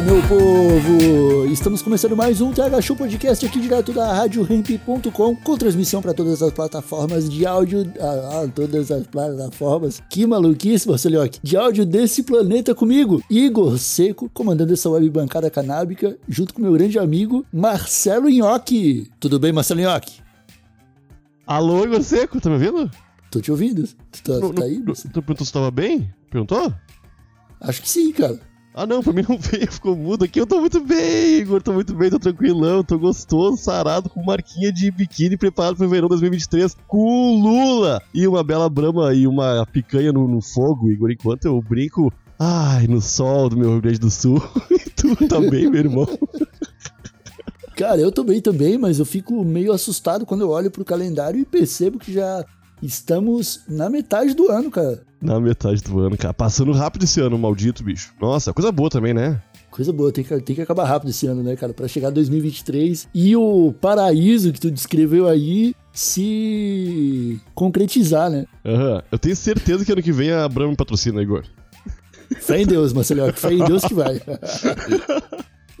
Fala, meu povo! Estamos começando mais um TH Show Podcast aqui direto da RadioRamp.com com transmissão para todas as plataformas de áudio. Ah, ah, todas as plataformas. Que maluquice, Marcelioque! De áudio desse planeta comigo, Igor Seco, comandando essa web bancada canábica, junto com meu grande amigo Marcelo Nhoque. Tudo bem, Marcelo Nhoque? Alô, Igor Seco, tá me ouvindo? Tô te ouvindo. Tu tá, Não- tá aí? Tu perguntou se tava bem? Perguntou? Acho que sim, cara. Ah não, pra mim não veio, ficou mudo aqui. Eu tô muito bem, Igor, tô muito bem, tô tranquilão, tô gostoso, sarado, com marquinha de biquíni preparado pro verão 2023, com Lula e uma bela brama e uma picanha no, no fogo, Igor, enquanto eu brinco, ai, no sol do meu Rio Grande do Sul. e tu tá bem, meu irmão? Cara, eu tô bem também, mas eu fico meio assustado quando eu olho pro calendário e percebo que já estamos na metade do ano, cara. Na metade do ano, cara. Passando rápido esse ano, maldito, bicho. Nossa, coisa boa também, né? Coisa boa, tem que, tem que acabar rápido esse ano, né, cara? Pra chegar 2023 e o paraíso que tu descreveu aí se concretizar, né? Aham. Eu tenho certeza que ano que vem a Brahma me patrocina, Igor. Fé em Deus, Marcelo, fé em Deus que vai.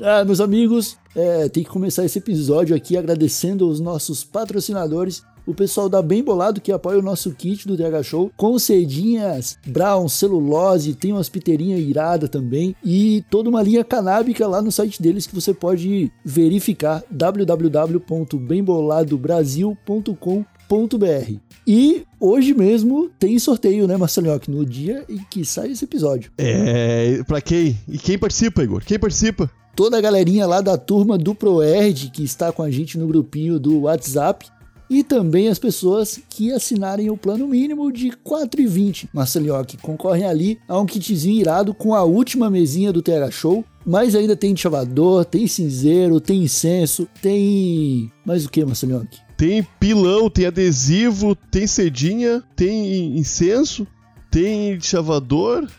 Ah, meus amigos, é, tem que começar esse episódio aqui agradecendo os nossos patrocinadores, o pessoal da Bem Bolado que apoia o nosso kit do DH Show, com cedinhas, brown, celulose, tem umas piteirinhas irada também e toda uma linha canábica lá no site deles que você pode verificar www.bemboladobrasil.com.br. E hoje mesmo tem sorteio, né, Marcelinhoque, no dia em que sai esse episódio. É. Pra quem? E quem participa, Igor? Quem participa? toda a galerinha lá da turma do ProErd que está com a gente no grupinho do WhatsApp e também as pessoas que assinarem o plano mínimo de 4,20. Marcelinho, que concorrem ali a um kitzinho irado com a última mesinha do TH Show. Mas ainda tem chavador, tem cinzeiro, tem incenso, tem. Mais o que, Marcelinho? Tem pilão, tem adesivo, tem cedinha, tem incenso, tem chavador.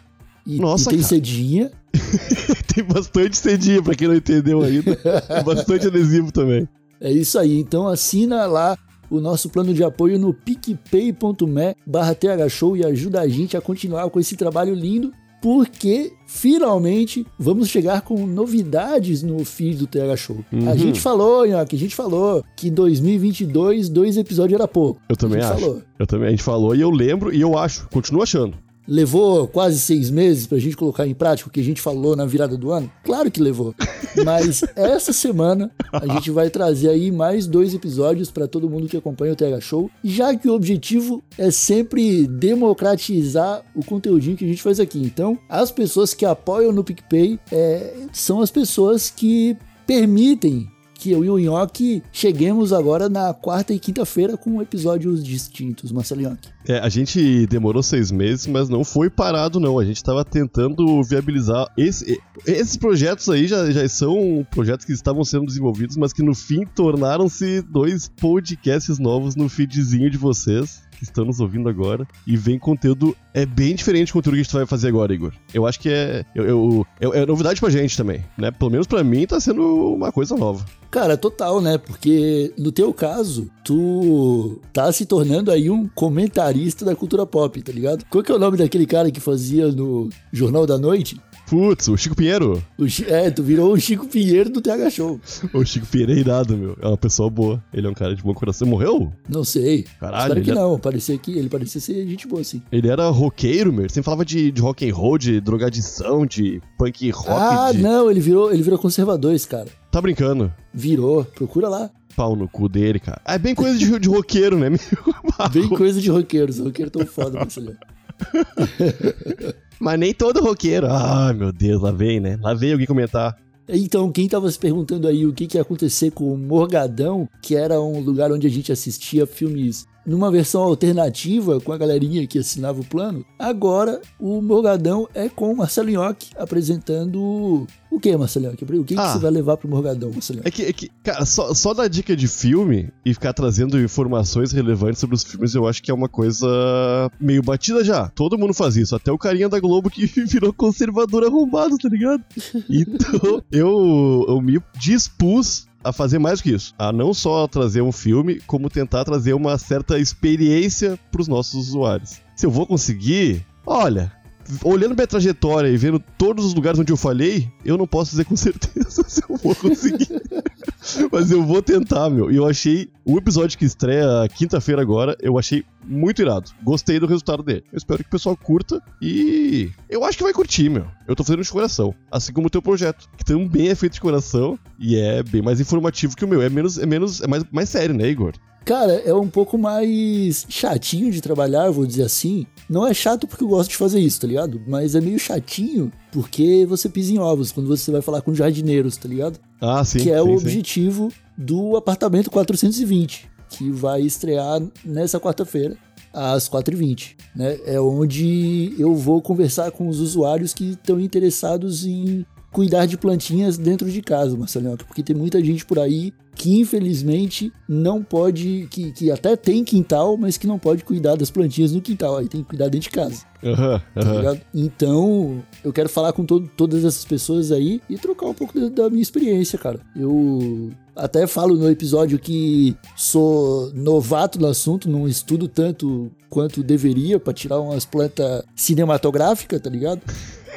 E, Nossa, e tem cara. cedinha. tem bastante cedinha, pra quem não entendeu ainda. Tem bastante adesivo também. É isso aí. Então assina lá o nosso plano de apoio no picpay.me barra thshow e ajuda a gente a continuar com esse trabalho lindo, porque finalmente vamos chegar com novidades no feed do TH Show. A Uhum. gente falou, Nhoque, a gente falou que em 2022 dois episódios era pouco. Eu também a gente acho. falou. Eu também, a gente falou e eu lembro e eu acho, continuo achando. Levou quase seis meses pra gente colocar em prática o que a gente falou na virada do ano? Claro que levou. Mas essa semana a gente vai trazer aí mais dois episódios pra todo mundo que acompanha o TH Show, já que o objetivo é sempre democratizar o conteúdinho que a gente faz aqui. Então, as pessoas que apoiam no PicPay é, são as pessoas que permitem que eu e o Nhoque cheguemos agora na quarta e quinta-feira com episódios distintos, Marcelo Nhoque. É, a gente demorou seis meses, mas não foi parado, não. A gente tava tentando viabilizar. Esse, esses projetos aí já, já são projetos que estavam sendo desenvolvidos, mas que no fim tornaram-se dois podcasts novos no feedzinho de vocês. Que estão nos ouvindo agora. E vem conteúdo. É bem diferente do conteúdo que a gente vai fazer agora, Igor. Eu acho que é. Eu, eu- é, é novidade pra gente também, né? Pelo menos pra mim tá sendo uma coisa nova. Cara, total, né? Porque no teu caso, tu tá se tornando aí um comentarista da cultura pop, tá ligado? Qual que é o nome daquele cara que fazia no Jornal da Noite? Putz, o Chico Pinheiro. O Chi- é, tu virou o Chico Pinheiro do TH Show. O Chico Pinheiro é irado, meu. É uma pessoa boa. Ele é um cara de bom coração. Morreu? Não sei. Caralho, Espero que ele é- não. Parecia que ele parecia ser gente boa, assim. Ele era roqueiro, meu. Ele sempre falava de, de rock and roll, de drogadição, de punk rock. ah, de... não, ele virou, ele virou conservador, esse cara. Tá brincando. Virou. Procura lá. Pau no cu dele, cara. É bem coisa de, de roqueiro, né, meu? Bem coisa de roqueiros. Roqueiro tão foda, Marcelo. Mas nem todo roqueiro. Ai, meu Deus, lá vem, né? Lá vem alguém comentar. Então, quem tava se perguntando aí o que, que ia acontecer com o Morgadão, que era um lugar onde a gente assistia filmes numa versão alternativa com a galerinha que assinava o plano, agora o Morgadão é com o Marcelo Nhoque apresentando o que, Marcelinho? O que, Ah. que você vai levar pro Morgadão, Marcelinho? É que, é que cara, só, só dar dica de filme e ficar trazendo informações relevantes sobre os filmes, eu acho que é uma coisa meio batida já. Todo mundo faz isso, até o carinha da Globo que virou conservador arrombado, tá ligado? Então, eu, eu me dispus a fazer mais que isso. A não só trazer um filme, como tentar trazer uma certa experiência pros nossos usuários. Se eu vou conseguir, olha, olhando minha trajetória e vendo todos os lugares onde eu falhei, eu não posso dizer com certeza se eu vou conseguir. Mas eu vou tentar, meu. E eu achei o episódio que estreia quinta-feira agora, eu achei muito irado. Gostei do resultado dele. Eu espero que o pessoal curta e eu acho que vai curtir, meu. Eu tô fazendo de coração, assim como o teu projeto, que também é feito de coração e é bem mais informativo que o meu. É menos é menos é mais, mais sério, né, Igor? Cara, é um pouco mais chatinho de trabalhar, vou dizer assim. Não é chato porque eu gosto de fazer isso, tá ligado? Mas é meio chatinho porque você pisa em ovos quando você vai falar com jardineiros, tá ligado? Ah, sim. que é sim, o sim. objetivo do apartamento 420, que vai estrear nessa quarta-feira, às 4h20. Né? É onde eu vou conversar com os usuários que estão interessados em cuidar de plantinhas dentro de casa, Marcelinho, porque tem muita gente por aí que infelizmente não pode, que, que até tem quintal, mas que não pode cuidar das plantinhas no quintal, aí tem que cuidar dentro de casa Aham, tá aham. ligado? Então, eu quero falar com todo- todas essas pessoas aí e trocar um pouco da, da minha experiência, cara. Eu até falo no episódio que sou novato no assunto, não estudo tanto quanto deveria pra tirar umas plantas cinematográficas, tá ligado?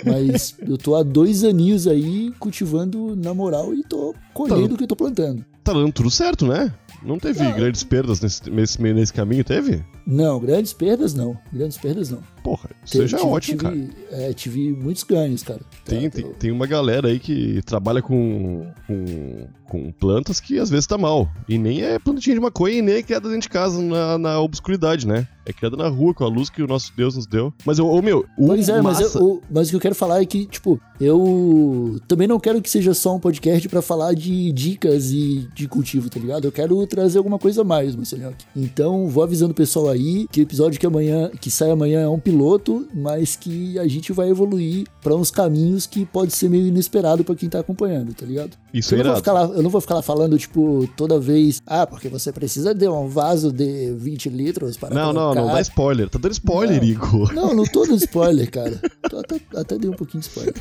Mas eu tô há dois aninhos aí cultivando na moral e tô colhendo o que eu tô plantando. Tá dando tudo certo, né? Não teve grandes perdas nesse, nesse, nesse caminho, teve? Não, grandes perdas não. Grandes perdas não. Porra, isso já é Tive- ótimo, cara. tive, É, tive muitos ganhos, cara. Tem, Tá, tem, tem uma galera aí que trabalha com, com, com plantas que às vezes tá mal. E nem é plantinha de maconha e nem é criada dentro de casa na, na obscuridade, né? É criada na rua com a luz que o nosso Deus nos deu. Mas, ô, ô, meu, o Pois é, mas, massa... eu- o, mas o que eu quero falar é que, tipo, eu também não quero que seja só um podcast pra falar de dicas e de cultivo, tá ligado? Eu quero trazer alguma coisa a mais, Marcelinho. Então, vou avisando o pessoal aí que o episódio que amanhã, que sai amanhã é um piloto, mas que a gente vai evoluir pra uns caminhos que pode ser meio inesperado pra quem tá acompanhando, tá ligado? Isso é Eu não, vou ficar lá, eu não vou ficar lá falando, tipo, toda vez, ah, porque você precisa de um vaso de 20 litros para Não, não, não, colocar dá spoiler. Tá dando spoiler, Não. Igor. não, não tô dando spoiler, cara. Até, até dei um pouquinho de spoiler.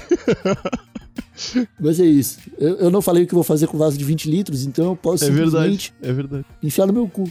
Mas é isso. Eu, eu não falei o que eu vou fazer com vaso de 20 litros, então eu posso É verdade, é verdade. enfiar no meu cu.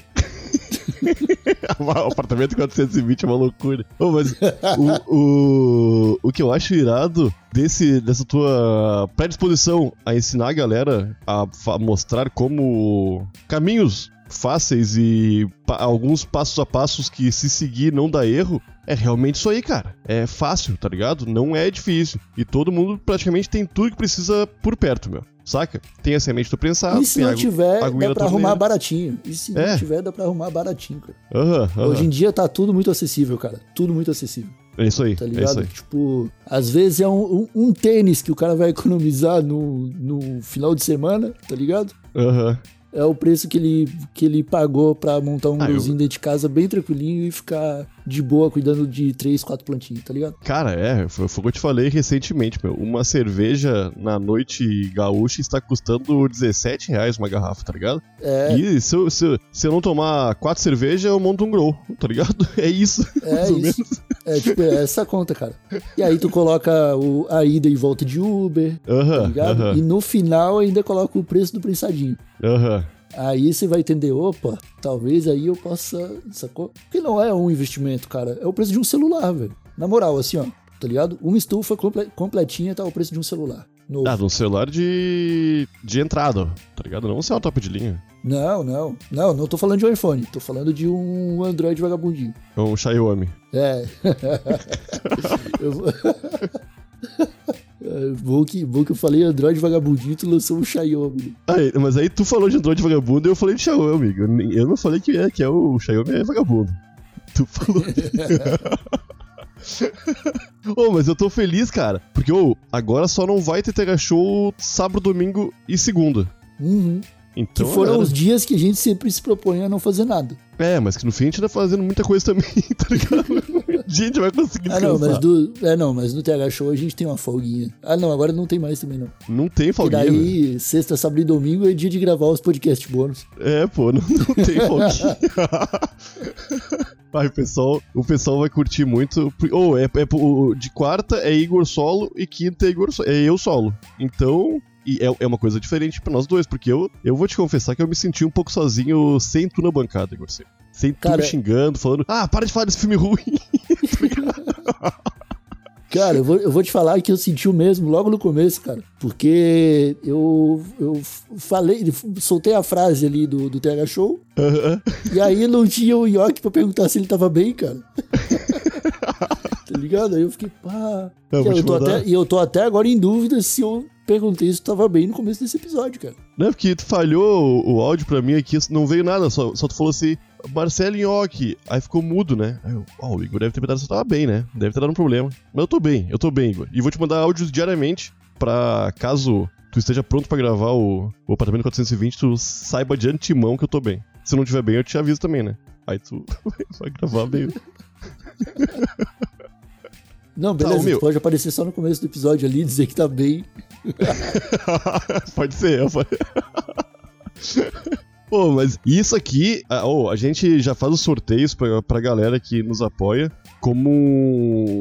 o apartamento 420 é uma loucura. Ô, mas o, o, o que eu acho irado desse, dessa tua predisposição a ensinar a galera a mostrar como caminhos fáceis e pa- alguns passos a passos que se seguir não dá erro, é realmente isso aí, cara. É fácil, tá ligado? Não é difícil. E todo mundo praticamente tem tudo que precisa por perto, meu. Saca? Tem a semente do prensado, e se não agu- tiver, dá pra arrumar baratinho. E se É. não tiver, dá pra arrumar baratinho, cara. Aham, aham. Hoje em dia tá tudo muito acessível, cara. Tudo muito acessível, É isso aí, tá é isso ligado? aí. tipo, às vezes é um, um- um tênis que o cara vai economizar no, no final de semana, tá ligado? Aham. É o preço que ele, que ele pagou pra montar um Ah, eu- grãozinho dentro de casa bem tranquilinho e ficar de boa cuidando de três, quatro plantinhas, tá ligado? Cara, é, foi, foi o que eu te falei recentemente, meu. Uma cerveja na noite gaúcha está custando 17 reais uma garrafa, tá ligado? É, E se eu, se, se eu não tomar quatro cervejas, eu monto um grow, tá ligado? É isso. é isso. É tipo, é essa conta, cara. E aí tu coloca o, a ida e volta de Uber, tá Aham, ligado? aham, E no final ainda coloca o preço do prensadinho. aham. Aí você vai entender, opa, talvez aí eu possa, sacou? Porque não é um investimento, cara. É o preço de um celular, velho. Na moral, assim, ó, tá ligado? Uma estufa comple- completinha tá o preço de um celular. Novo. Ah, de um celular de, de entrada, tá ligado? Não um celular top de linha. Não, não. Não, não tô falando de um iPhone. Tô falando de um Android vagabundinho. É um Xiaomi. É. eu vou... Bom, que, bom que eu falei Android vagabundinho tu lançou um Xiaomi. Aí, mas aí tu falou de Android vagabundo e eu falei de Xiaomi, amigo. Eu não falei que é, que é o Xiaomi é vagabundo. Tu falou. Ô, mas eu tô feliz, cara. Porque, ô, agora só não vai ter Tega Show sábado, domingo e segunda. Uhum. Que Então. foram galera, os dias que a gente sempre se propõe a não fazer nada. É, mas que no fim a gente tá fazendo muita coisa também, tá ligado? a gente vai conseguir Ah, não, mas do. É, não, mas no TH Show a gente tem uma folguinha. Ah, não, agora não tem mais também, não. Não tem E folguinha, né? daí, sexta, sábado e domingo é dia de gravar os podcast bônus. É, pô, não, não tem folguinha. Vai, o pessoal, o pessoal vai curtir muito. Ou é, é o- de quarta é Igor solo e quinta é Igor so- é eu solo. Então, e é, é uma coisa diferente pra nós dois, porque eu, eu vou te confessar que eu me senti um pouco sozinho sem tu na bancada. Sem- Sem tu Cara, me xingando, falando, ah, para de falar desse filme ruim. Cara, eu vou, eu vou te falar que eu senti o mesmo logo no começo, cara. Porque eu, eu falei, soltei a frase ali do, do TH Show, Aham. e aí não tinha o York pra perguntar se ele tava bem, cara. tá ligado? Aí eu fiquei, pá. Eu vou eu te tô até, e eu tô até agora em dúvida se eu perguntei se tu tava bem no começo desse episódio, cara. Não é porque tu falhou o, o áudio pra mim aqui, não veio nada, só, só tu falou assim, Marcelo Nhoque. Aí ficou mudo, né? Aí eu, ó, o Igor deve ter perguntado se eu tava bem, né? Deve ter dado um problema. Mas eu tô bem, eu tô bem, Igor. E vou te mandar áudios diariamente pra caso tu esteja pronto pra gravar o, o apartamento 420, tu saiba de antemão que eu tô bem. Se não tiver bem, eu te aviso também, né? Aí tu vai gravar bem. Não, Tá, beleza, o meu- pode aparecer só no começo do episódio ali, dizer que tá bem. Pode ser. eu falei. Pô, mas isso aqui, ah, ô, a gente já faz os sorteios pra, pra galera que nos apoia como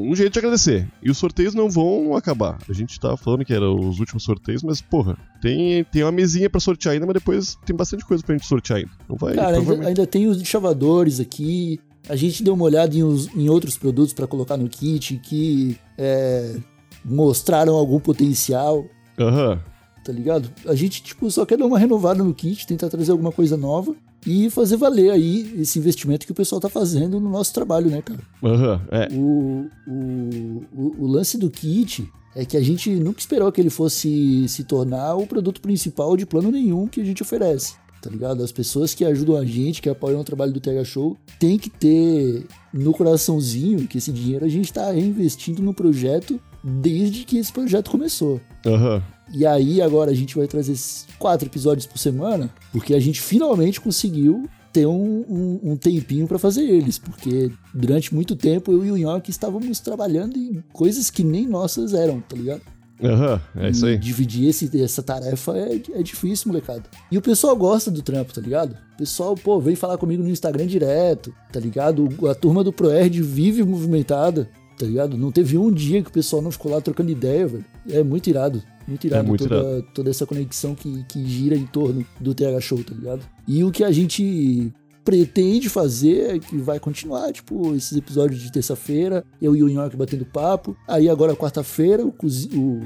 um jeito de agradecer. E os sorteios não vão acabar. A gente tava falando que eram os últimos sorteios, mas, porra, tem, tem uma mesinha pra sortear ainda, mas depois tem bastante coisa pra gente sortear ainda. Não vai, Cara, ainda, ainda tem os chavadores aqui. A gente deu uma olhada em, os- em outros produtos pra colocar no kit que é, mostraram algum potencial, Aham. Tá ligado? A gente, tipo, só quer dar uma renovada no kit, tentar trazer alguma coisa nova e fazer valer aí esse investimento que o pessoal tá fazendo no nosso trabalho, né, cara? Aham, é. O, o, o, o lance do kit é que a gente nunca esperou que ele fosse se tornar o produto principal de plano nenhum que a gente oferece. Tá ligado? As pessoas que ajudam a gente, que apoiam o trabalho do TH Show, tem que ter no coraçãozinho que esse dinheiro a gente tá reinvestindo no projeto desde que esse projeto começou. Aham. E aí agora a gente vai trazer quatro episódios por semana, porque a gente finalmente conseguiu ter um, um- um tempinho pra fazer eles, porque durante muito tempo eu e o Nhoque estávamos trabalhando em coisas que nem nossas eram, tá ligado? Aham, é isso E aí. dividir esse, essa tarefa é, é difícil, molecada. E o pessoal gosta do trampo, tá ligado? O pessoal, pô, vem falar comigo no Instagram direto, tá ligado? A turma do ProErd vive movimentada, tá ligado? Não teve um dia que o pessoal não ficou lá trocando ideia, velho. É muito irado. Muito irado, É muito toda, toda essa conexão que, que gira em torno do TH Show, tá ligado? E o que a gente pretende fazer é que vai continuar, tipo, esses episódios de terça-feira, eu e o Nhoque batendo papo. Aí agora, quarta-feira, o cozi... o...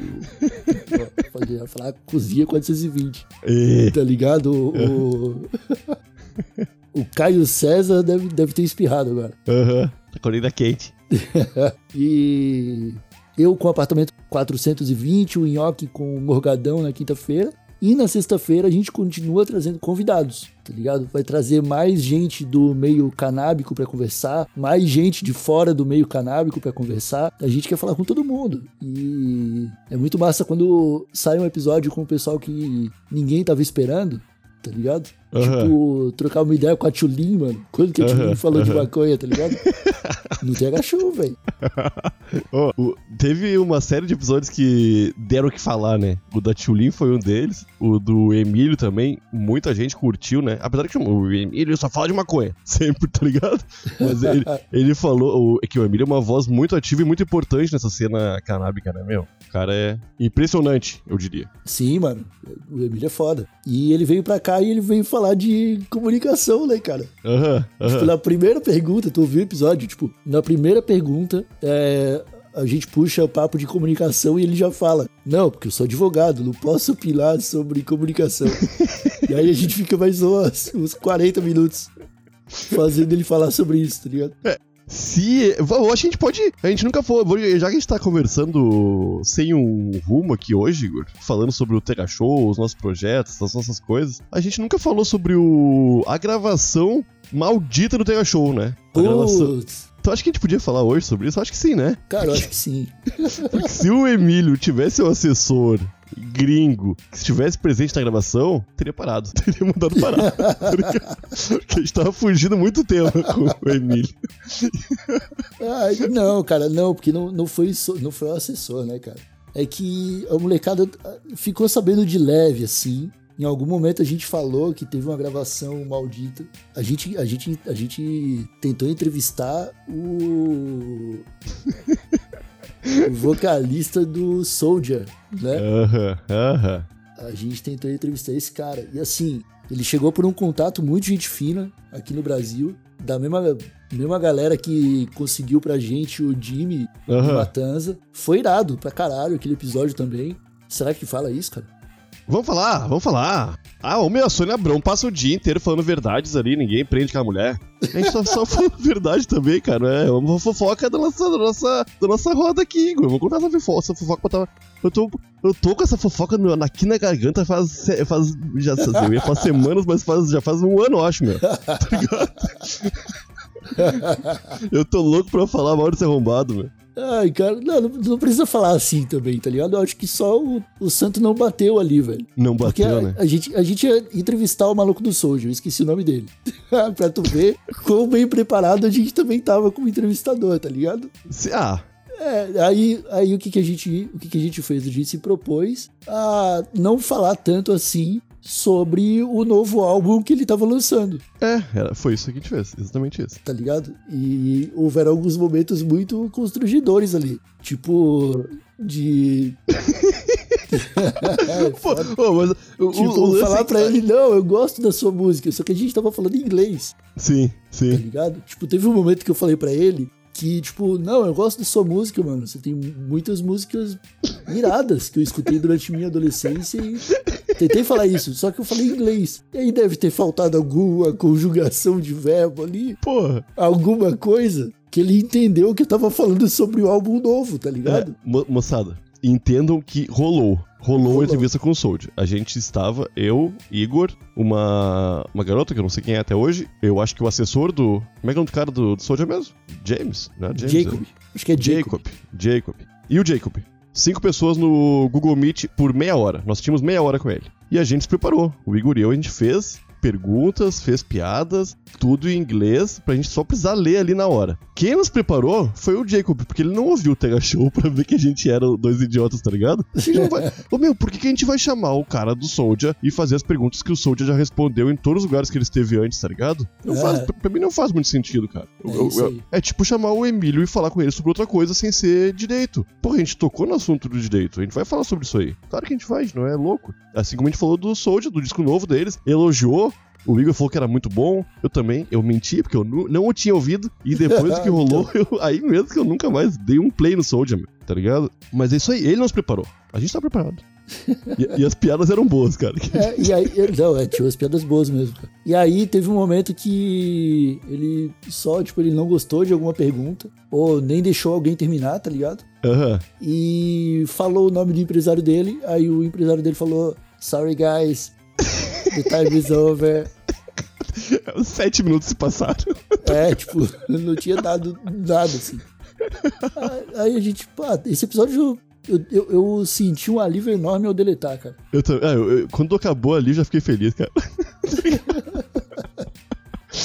Ó, falei, ia falar cozinha 420, E... tá ligado? O, o... Caio César deve, deve ter espirrado agora. Aham. Tá com a quente. E eu com o apartamento 420, o Nhoque com o Morgadão na quinta-feira. E na sexta-feira a gente continua trazendo convidados, tá ligado? Vai trazer mais gente do meio canábico pra conversar, mais gente de fora do meio canábico pra conversar. A gente quer falar com todo mundo. E é muito massa quando sai um episódio com o pessoal que ninguém tava esperando, tá ligado? Aham. Tipo, trocar uma ideia com a Tchulin, mano. Quando que a Tchulin Aham, falou de aham. maconha, tá ligado? No TH Show, velho. Ó, o- teve uma série de episódios que deram o que falar, né? O da Tchulin foi um deles. O do Emílio também, muita gente curtiu, né? Apesar que o Emílio só fala de maconha, sempre, tá ligado? Mas ele, ele falou o- que o Emílio é uma voz muito ativa e muito importante nessa cena canábica, né, meu? O cara é impressionante, eu diria. Sim, mano. O Emílio é foda. E ele veio pra cá e ele veio falar de comunicação, né, cara? Aham, Tipo, aham. na primeira pergunta, tu ouviu o episódio? Tipo, na primeira pergunta, é, a gente puxa o papo de comunicação e ele já fala: Não, porque eu sou advogado, não posso opinar sobre comunicação. e aí a gente fica mais uns, uns 40 minutos fazendo ele falar sobre isso, tá ligado? Se. Eu acho que a gente pode. A gente nunca falou. Já que a gente tá conversando sem um rumo aqui hoje, Igor, falando sobre o Tega Show, os nossos projetos, as nossas coisas, a gente nunca falou sobre o. a gravação maldita do Tega Show, né? A gravação. Putz, Tu acha que a gente podia falar hoje sobre isso? Acho que sim, né? cara, eu acho que sim. Porque se o Emílio tivesse um assessor gringo que estivesse presente na gravação, teria parado. Teria mandado parar. Porque porque a gente tava fugindo muito tempo com o Emílio. Ai, não, cara, não, porque não, não, foi, não foi o assessor, né, cara? É que a molecada ficou sabendo de leve, assim. Em algum momento a gente falou que teve uma gravação maldita. A gente, a gente, a gente tentou entrevistar o. o vocalista do Soldier, né? Aham, aham. A gente tentou entrevistar esse cara. E assim, ele chegou por um contato muito gente fina aqui no Brasil, da mesma, mesma galera que conseguiu pra gente o Jimmy do Aham. Matanza. Foi irado pra caralho aquele episódio também. Será que fala isso, cara? Vamos falar, vamos falar. Ah, o meu, a Sônia Abrão passa o dia inteiro falando verdades ali, ninguém prende aquela mulher. A gente tá só falando verdade também, cara. É uma fofoca da nossa, da nossa, da nossa roda aqui, Igor. Vou contar essa fofoca, essa fofoca pra tá- eu tô, eu tô com essa fofoca no- aqui na garganta faz, faz já, eu ia falar semanas, mas faz, já faz um ano, eu acho, meu. Tá ligado? Eu tô louco pra falar mal desse arrombado, meu. Ai, cara, não, não, precisa falar assim também, tá ligado? Eu acho que só o, o santo não bateu ali, velho. Não bateu, a, né? a gente, a gente ia entrevistar o maluco do Soldier, eu esqueci o nome dele. pra tu ver quão bem preparado a gente também tava como entrevistador, tá ligado? Se- Ah, É, aí, aí o que, que a gente, o que, que a gente fez? A gente se propôs a não falar tanto assim sobre o novo álbum que ele tava lançando, é, era- foi isso que a gente fez, exatamente isso. tá ligado? E houveram alguns momentos muito constrangedores ali. Tipo, de. É, Pô, mas o, Tipo, o, falar é- pra ele, não, eu gosto da sua música, só que a gente tava falando em inglês, Sim, tá sim. ligado? Tipo, teve um momento que eu falei pra ele que, tipo, não, eu gosto da sua música, mano. Você tem muitas músicas iradas que eu escutei durante minha adolescência e tentei falar isso, só que eu falei inglês. E aí deve ter faltado alguma conjugação de verbo ali, Porra. alguma coisa que ele entendeu que eu tava falando sobre o álbum novo, tá ligado? É, mo- moçada, entendam que rolou. Rolou, Rolou. a entrevista com o Soldier. A gente estava, eu, Igor, uma, uma garota que eu não sei quem é até hoje. Eu acho que o assessor do. Como é que é o nome do cara do, do Soldier mesmo? James, né? James, Jacob. Acho que é Jacob. Jacob. Jacob. E o Jacob. Cinco pessoas no Google Meet por meia hora. Nós tínhamos meia hora com ele. E a gente se preparou. O Igor e eu, a gente fez perguntas, fez piadas, tudo em inglês, pra gente só precisar ler ali na hora. Quem nos preparou foi o Jacob, porque ele não ouviu o Tega Show pra ver que a gente era dois idiotas, tá ligado? Ele não vai... Ô meu, por que, que a gente vai chamar o cara do Soldier e fazer as perguntas que o Soldier já respondeu em todos os lugares que ele esteve antes, tá ligado? Não É. faz, pra, pra mim não faz muito sentido, cara. É eu- eu- é tipo chamar o Emílio e falar com ele sobre outra coisa sem ser direito. Porra, a gente tocou no assunto do direito. A gente vai falar sobre isso aí. Claro que a gente gente não é louco. Assim como a gente falou do Soldier, do disco novo deles, elogiou. O Igor falou que era muito bom. Eu também. Eu menti, porque eu não o tinha ouvido. E depois que rolou, eu- aí mesmo que eu nunca mais dei um play no Soldier, meu, tá ligado? Mas é isso aí. Ele nos preparou. A gente tá preparado. E, e as piadas eram boas, cara. É, e aí, não, é, tinha umas piadas boas mesmo, cara. E aí teve um momento que ele só, tipo, ele não gostou de alguma pergunta, ou nem deixou alguém terminar, tá ligado? Aham. E falou o nome do empresário dele, aí o empresário dele falou, sorry guys, the time is over. Sete minutos se passaram. É, tipo, não tinha dado nada, assim. Aí a gente, pá, esse episódio eu, eu, eu senti um alívio enorme ao deletar, cara. Eu, tam- ah, eu- eu- quando acabou ali, eu já fiquei feliz, cara.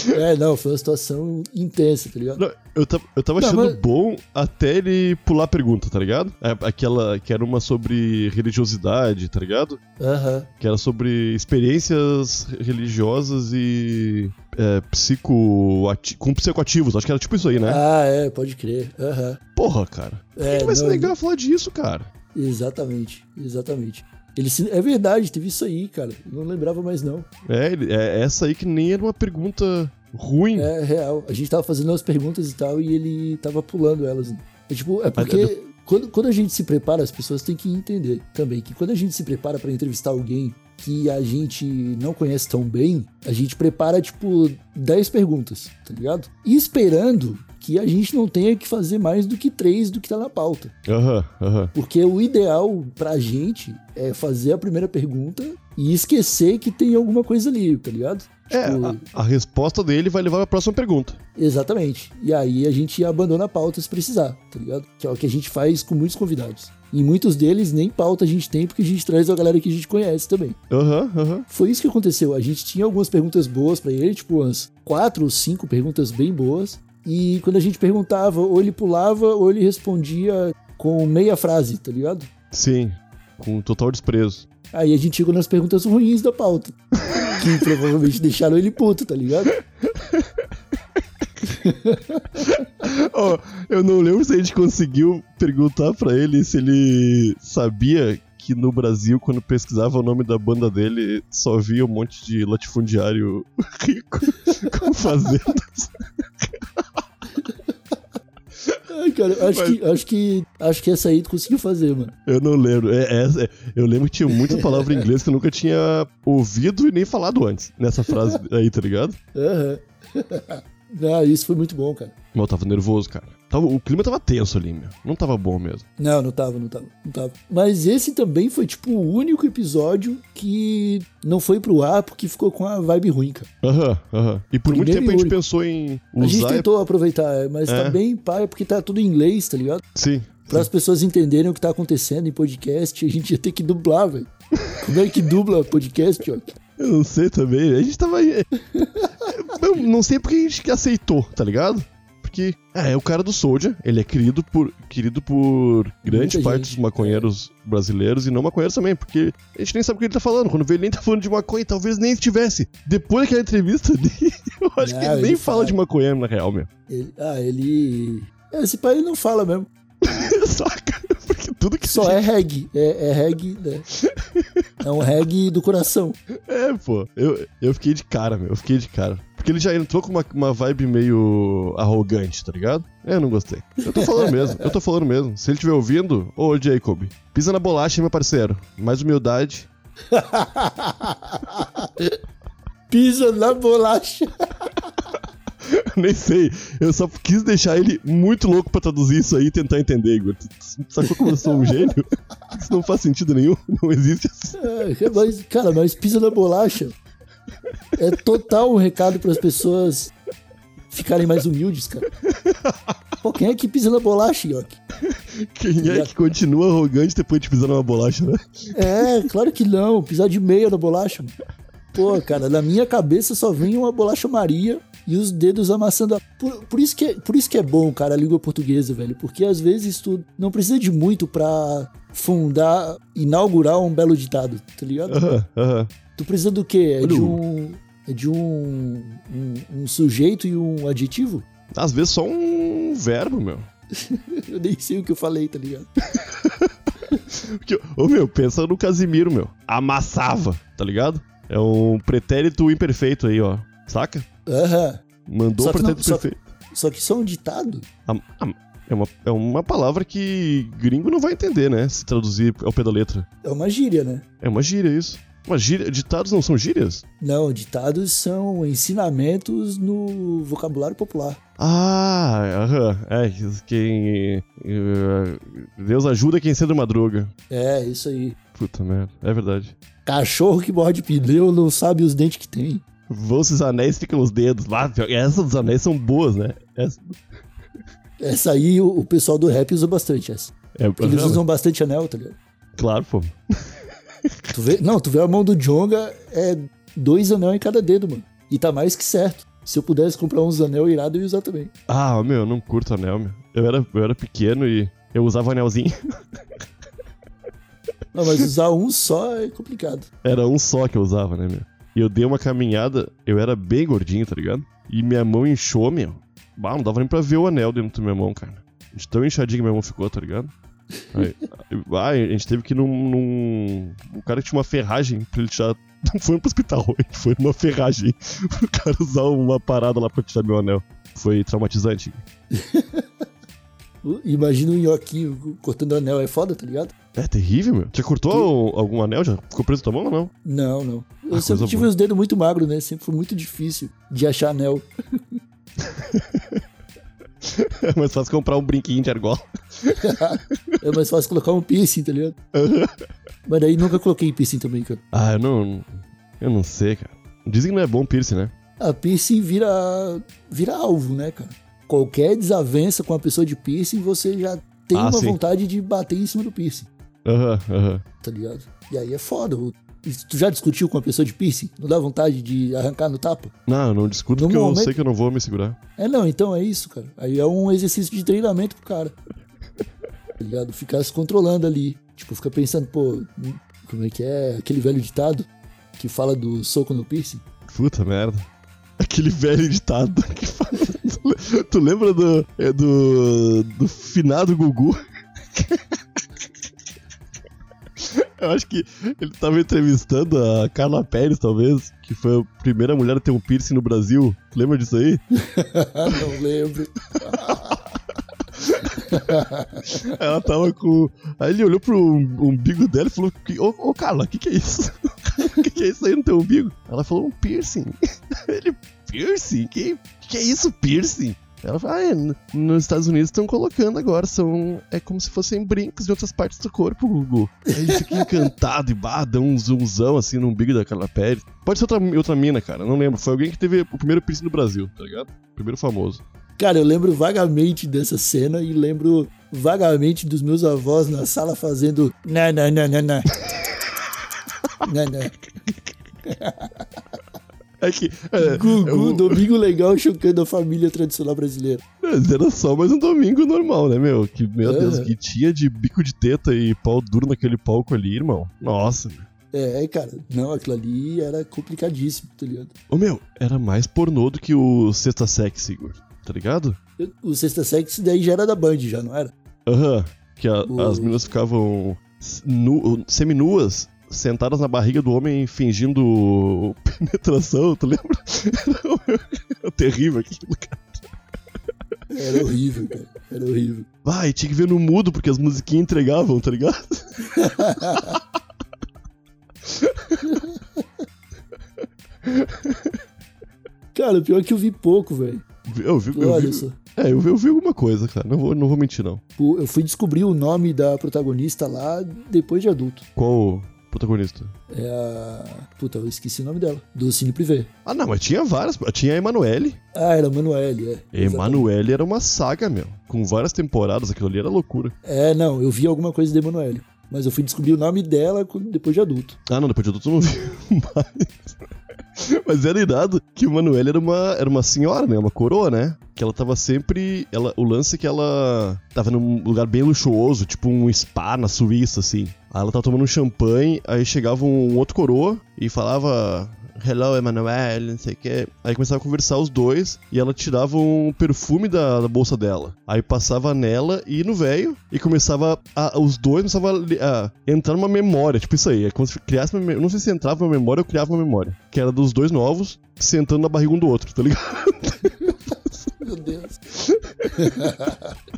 É, não, foi uma situação intensa, tá ligado? Não, eu, ta- eu tava Não, achando mas- bom até ele pular a pergunta, tá ligado? É, Aquela que era uma sobre religiosidade, tá ligado? Aham. Que era sobre experiências religiosas e é, psicoati- com psicoativos. Acho que era tipo isso aí, né? Ah, é, pode crer. Aham. Porra, cara. É, Quem vai se não, negar a falar disso, cara? Exatamente, exatamente. Ele se- É verdade, teve isso aí, cara. Não lembrava mais, não. É, é essa aí que nem era uma pergunta ruim. É real. A gente tava fazendo as perguntas e tal, e ele tava pulando elas. É tipo, é porque quando, quando a gente se prepara, as pessoas têm que entender também que quando a gente se prepara pra entrevistar alguém que a gente não conhece tão bem, a gente prepara, tipo, 10 perguntas, tá ligado? E esperando que a gente não tenha que fazer mais do que três do que tá na pauta. Aham, aham. Porque o ideal pra gente é fazer a primeira pergunta e esquecer que tem alguma coisa ali, tá ligado? É, Tipo, a, a resposta dele vai levar pra próxima pergunta. Exatamente. E aí a gente abandona a pauta se precisar, tá ligado? Que é o que a gente faz com muitos convidados. E muitos deles nem pauta a gente tem, porque a gente traz a galera que a gente conhece também. Aham, aham. Foi isso que aconteceu. A gente tinha algumas perguntas boas pra ele, tipo umas quatro ou cinco perguntas bem boas. E quando a gente perguntava, ou ele pulava, ou ele respondia com meia frase, tá ligado? Sim, com total desprezo. Aí a gente chegou nas perguntas ruins da pauta. Que provavelmente deixaram ele puto, tá ligado? Ó, eu não lembro se a gente conseguiu perguntar pra ele se ele sabia que no Brasil, quando pesquisava o nome da banda dele, só via um monte de latifundiário rico com fazendas. Ai, cara, eu acho, que, acho que acho que essa aí tu conseguiu fazer, mano. Eu não lembro. É, é- é- eu lembro que tinha muita palavra em inglês que eu nunca tinha ouvido e nem falado antes nessa frase aí, tá ligado? Aham. Não, isso foi muito bom, cara. Mas eu tava nervoso, cara. Tava- o clima tava tenso ali, meu. Não tava bom mesmo. Não, não tava, não tava, não tava. Mas esse também foi, tipo, o único episódio que não foi pro ar porque ficou com a vibe ruim, cara. Aham, aham. E por muito Primeiro tempo a gente único. pensou em A gente usar. tentou aproveitar, mas É. tá bem pai, porque tá tudo em inglês, tá ligado? Sim. Para as pessoas entenderem o que tá acontecendo em podcast, a gente ia ter que dublar, velho. Como é que dubla podcast, ó? Eu não sei também. A gente tava. Eu não sei porque a gente que aceitou, tá ligado? Porque é, é o cara do Soldier, ele é querido por, querido por grande Muita parte gente, dos maconheiros brasileiros e não maconheiros também, porque a gente nem sabe o que ele tá falando. Quando vê ele nem tá falando de maconha, talvez nem estivesse. Depois daquela entrevista eu acho que Não, ele nem ele fala fala. de maconheiro na real, meu. Ele- ah, ele. É, esse pai ele não fala mesmo. Saca? Porque tudo que Só é reggae. É, é reggae, né? É um reggae do coração. É, pô. Eu, eu fiquei de cara, meu. Eu fiquei de cara. Porque ele já entrou com uma, uma vibe meio arrogante, tá ligado? É, Eu não gostei. Eu tô falando mesmo. Eu tô falando mesmo. Se ele estiver ouvindo, ô Jacob, pisa na bolacha, meu parceiro. Mais humildade. Pisa na bolacha. Nem sei. Eu só quis deixar ele muito louco pra traduzir isso aí e tentar entender, Igor. Sacou como eu sou um gênio? Isso não faz sentido nenhum. Não existe assim. É, mas, cara, mas pisa na bolacha. É total um recado para as pessoas ficarem mais humildes, cara. Pô, quem é que pisa na bolacha, York? Quem é que continua arrogante depois de pisar numa bolacha, né? É, claro que não. Pisar de meia na bolacha. Pô, cara, na minha cabeça só vem uma bolacha Maria e os dedos amassando a... Por, por isso que é, por isso que é bom, cara, a língua portuguesa, velho. Porque às vezes tu não precisa de muito pra fundar, inaugurar um belo ditado, tá ligado? Aham, aham. Tu precisa do quê? É de um... É de um, um, um sujeito e um adjetivo? Às vezes só um verbo, meu. Eu nem sei o que eu falei, tá ligado? Porque, ô meu, pensa no Casimiro, meu. Amassava, tá ligado? É um pretérito imperfeito aí, ó. Saca? Aham. Mandou Só não- pretérito só- perfeito. Só que só um ditado? Am- am- É uma, é uma palavra que gringo não vai entender, né? Se traduzir ao pé da letra. É uma gíria, né? É uma gíria isso. Uma gíria. Ditados não são gírias? Não, ditados são ensinamentos no vocabulário popular. Ah, aham. É, quem. eh, Deus ajuda quem cedo madruga. É, isso aí. Puta merda. É verdade. Cachorro que morde pneu não sabe os dentes que tem. Vão esses anéis ficam os dedos lá. Essas dos anéis são boas, né? Essa, Essa aí o, o pessoal do rap usa bastante essa. é, Eles aham, usam bastante anel, tá ligado? Claro, pô. Tu vê, não, tu vê a mão do Jonga, é dois anel em cada dedo, mano. E tá mais que certo. Se eu pudesse comprar uns anel irado, eu ia usar também. Ah, meu, eu não curto anel, meu. Eu era, eu era pequeno e eu usava anelzinho. Não, mas usar um só é complicado. Era um só que eu usava, né, meu? E eu dei uma caminhada, eu era bem gordinho, tá ligado? E minha mão inchou, meu. Bah, não dava nem pra ver o anel dentro da minha mão, cara. De tão inchadinho que minha mão ficou, tá ligado? Aí, ah, a gente teve que ir num, num. Um cara que tinha uma ferragem pra ele tirar. Não foi pro hospital, gente foi numa ferragem. O cara usar uma parada lá pra tirar meu anel. Foi traumatizante. Imagina um nhoquinho cortando anel, é foda, tá ligado? É terrível, meu. Já cortou algum anel? Já ficou preso na tua mão ou não? Não, não. Eu Ah, sempre tive boa. os dedos muito magros, né? Sempre foi muito difícil de achar anel. É mais fácil comprar um brinquinho de argola. É mais fácil colocar um piercing, tá ligado? Mas daí nunca coloquei piercing também, cara. Ah, eu não. Eu não sei, cara. Dizem que não é bom piercing, né? A piercing vira, vira alvo, né, cara? Qualquer desavença com a pessoa de piercing, você já tem Ah, uma sim. vontade de bater em cima do piercing, Aham, aham. tá ligado? E aí é foda. E Tu já discutiu com a pessoa de piercing? Não dá vontade de arrancar no tapa? Não, eu não discuto No porque eu momento- sei que eu não vou me segurar. É, não, então é isso, cara. Aí é um exercício de treinamento pro cara. Tá ligado? Ficar se controlando ali. Tipo, fica pensando, pô, como é que é aquele velho ditado que fala do soco no piercing? Puta merda. Aquele velho ditado que fala. Tu- Tu lembra do. é, do. do finado Gugu? Eu acho que ele tava entrevistando a Carla Pérez, talvez, que foi a primeira mulher a ter um piercing no Brasil. Tu lembra disso aí? não lembro. Ela tava com. Aí ele olhou pro umbigo dela e falou: "Que- Ô, ô Carla, o que, que é isso? O que, que é isso aí no teu umbigo? Ela falou: um piercing. Ele, piercing? Que, que é isso, piercing? Ela falou: ah, é, nos Estados Unidos estão colocando agora, são. É como se fossem brincos de outras partes do corpo, Gugu. Aí ele fica encantado e bah, dá um zoomzão assim no umbigo da Carla Pérez. Pode ser outra, outra mina, cara, não lembro. Foi alguém que teve o primeiro piercing no Brasil, tá ligado? Primeiro famoso. Cara, eu lembro vagamente dessa cena e lembro vagamente dos meus avós na sala fazendo. Não, não, não, não, não. Não, não. É que. É, Gugu, eu- domingo legal chocando a família tradicional brasileira. Mas era só mais um domingo normal, né, meu? Que, meu É. Deus, que tinha de bico de teta e pau duro naquele palco ali, irmão. Nossa. É, cara, não, aquilo ali era complicadíssimo, tá ligado? Ô, meu, era mais pornô do que o Sexta Sex, Igor. Tá ligado? O Sexta Sex daí já era da Band, já, não era? Aham. Que a- O- as meninas ficavam nu, seminuas, sentadas na barriga do homem fingindo penetração, tu lembra? Era terrível aquilo, cara. Era horrível, cara. Era horrível. Vai, tinha que ver no mudo, porque as musiquinhas entregavam, tá ligado? Cara, o pior é que eu vi pouco, velho. Eu vi, eu Olha vi, só. é, eu vi, eu vi alguma coisa, cara. Não vou, não vou mentir, não. Eu fui descobrir o nome da protagonista lá depois de adulto. Qual protagonista? É a. Puta, eu esqueci o nome dela. Do Cine Privé. Ah, não, mas tinha várias. Tinha a Emanuele. Ah, era Manuele, é. Emanuele era uma saga, meu. Com várias temporadas, aquilo ali era loucura. É, não, eu vi alguma coisa de Emanuele. Mas eu fui descobrir o nome dela depois de adulto. Ah, não, depois de adulto eu não vi mais. Mas era irado que o Manuel era uma, era uma senhora, né? Uma coroa, né? Que ela tava sempre. Ela, o lance é que ela tava num lugar bem luxuoso, tipo um spa na Suíça, assim. Aí ela tava tomando um champanhe, aí chegava um outro coroa e falava. Hello, Emanuel, não sei o que. Aí começava a conversar os dois e ela tirava um perfume da, da bolsa dela. Aí passava nela e no velho e começava a, os dois começavam a, a entrar numa memória, tipo isso aí. É como se criasse uma, não sei se entrava uma memória ou criava uma memória. Que era dos dois novos sentando na barriga um do outro, tá ligado? Meu Deus.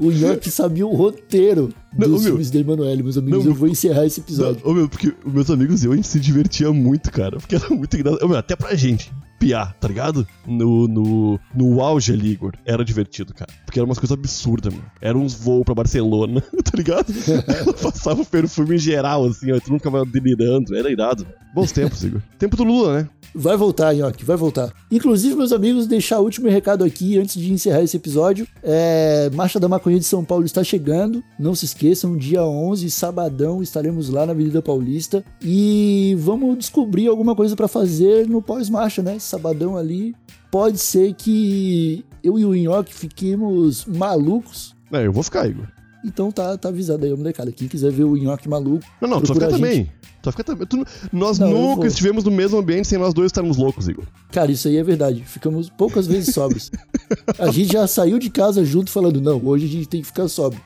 o York sabia o roteiro Não, dos meu. filmes da Emanuele, meus amigos. Não, eu vou encerrar esse episódio. Ô, meu, porque meus amigos e eu, a gente se divertia muito, cara. Porque era muito engraçado. Meu, até pra gente. Piar, tá ligado? No, no, no auge ali, Igor. Era divertido, cara. Porque era umas coisas absurdas, mano. Era uns voos pra Barcelona, tá ligado? Ela passava perfume em geral, assim, ó. e Tu nunca vai delirando. Era irado. Bons tempos, Igor. Tempo do Lula, né? Vai voltar, York, vai voltar. Inclusive, meus amigos, deixar o último recado aqui antes de encerrar esse episódio. É, Marcha da Maconha de São Paulo está chegando. Não se esqueçam, dia 11, sabadão, estaremos lá na Avenida Paulista. E vamos descobrir alguma coisa para fazer no pós-marcha, né? Sabadão ali. Pode ser que eu e o Nhoque fiquemos malucos. É, eu vou ficar, Igor. Então tá, tá avisado aí, molecada. Quem quiser ver o Nhoque maluco, Não, não, tu vai ficar também. Tu vai ficar também. Tu- nós Não, nunca estivemos no mesmo ambiente sem nós dois estarmos loucos, Igor. Cara, isso aí é verdade. Ficamos poucas vezes sóbrios. A gente já saiu de casa junto falando, não, hoje a gente tem que ficar sóbrio.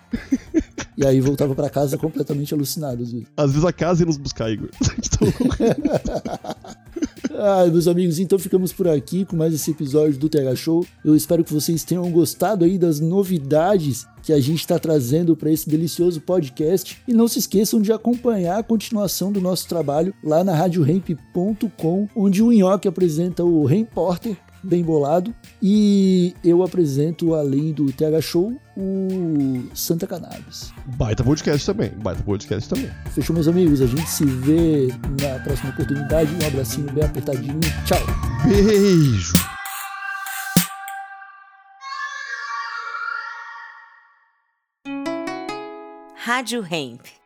E aí voltava pra casa completamente alucinado. às vezes. Às vezes a casa ia nos buscar, Igor. Então, Ah, meus amigos, então ficamos por aqui com mais esse episódio do TH Show. Eu espero que vocês tenham gostado aí das novidades que a gente está trazendo para esse delicioso podcast. E não se esqueçam de acompanhar a continuação do nosso trabalho lá na radioremp.com, onde o Nhoque apresenta o Porter bem bolado. E eu apresento, além do TH Show, o Santa Cannabis. Baita podcast também, baita podcast também. Fechou, meus amigos? A gente se vê na próxima oportunidade. Um abracinho bem apertadinho. Tchau! Beijo! Rádio Hemp.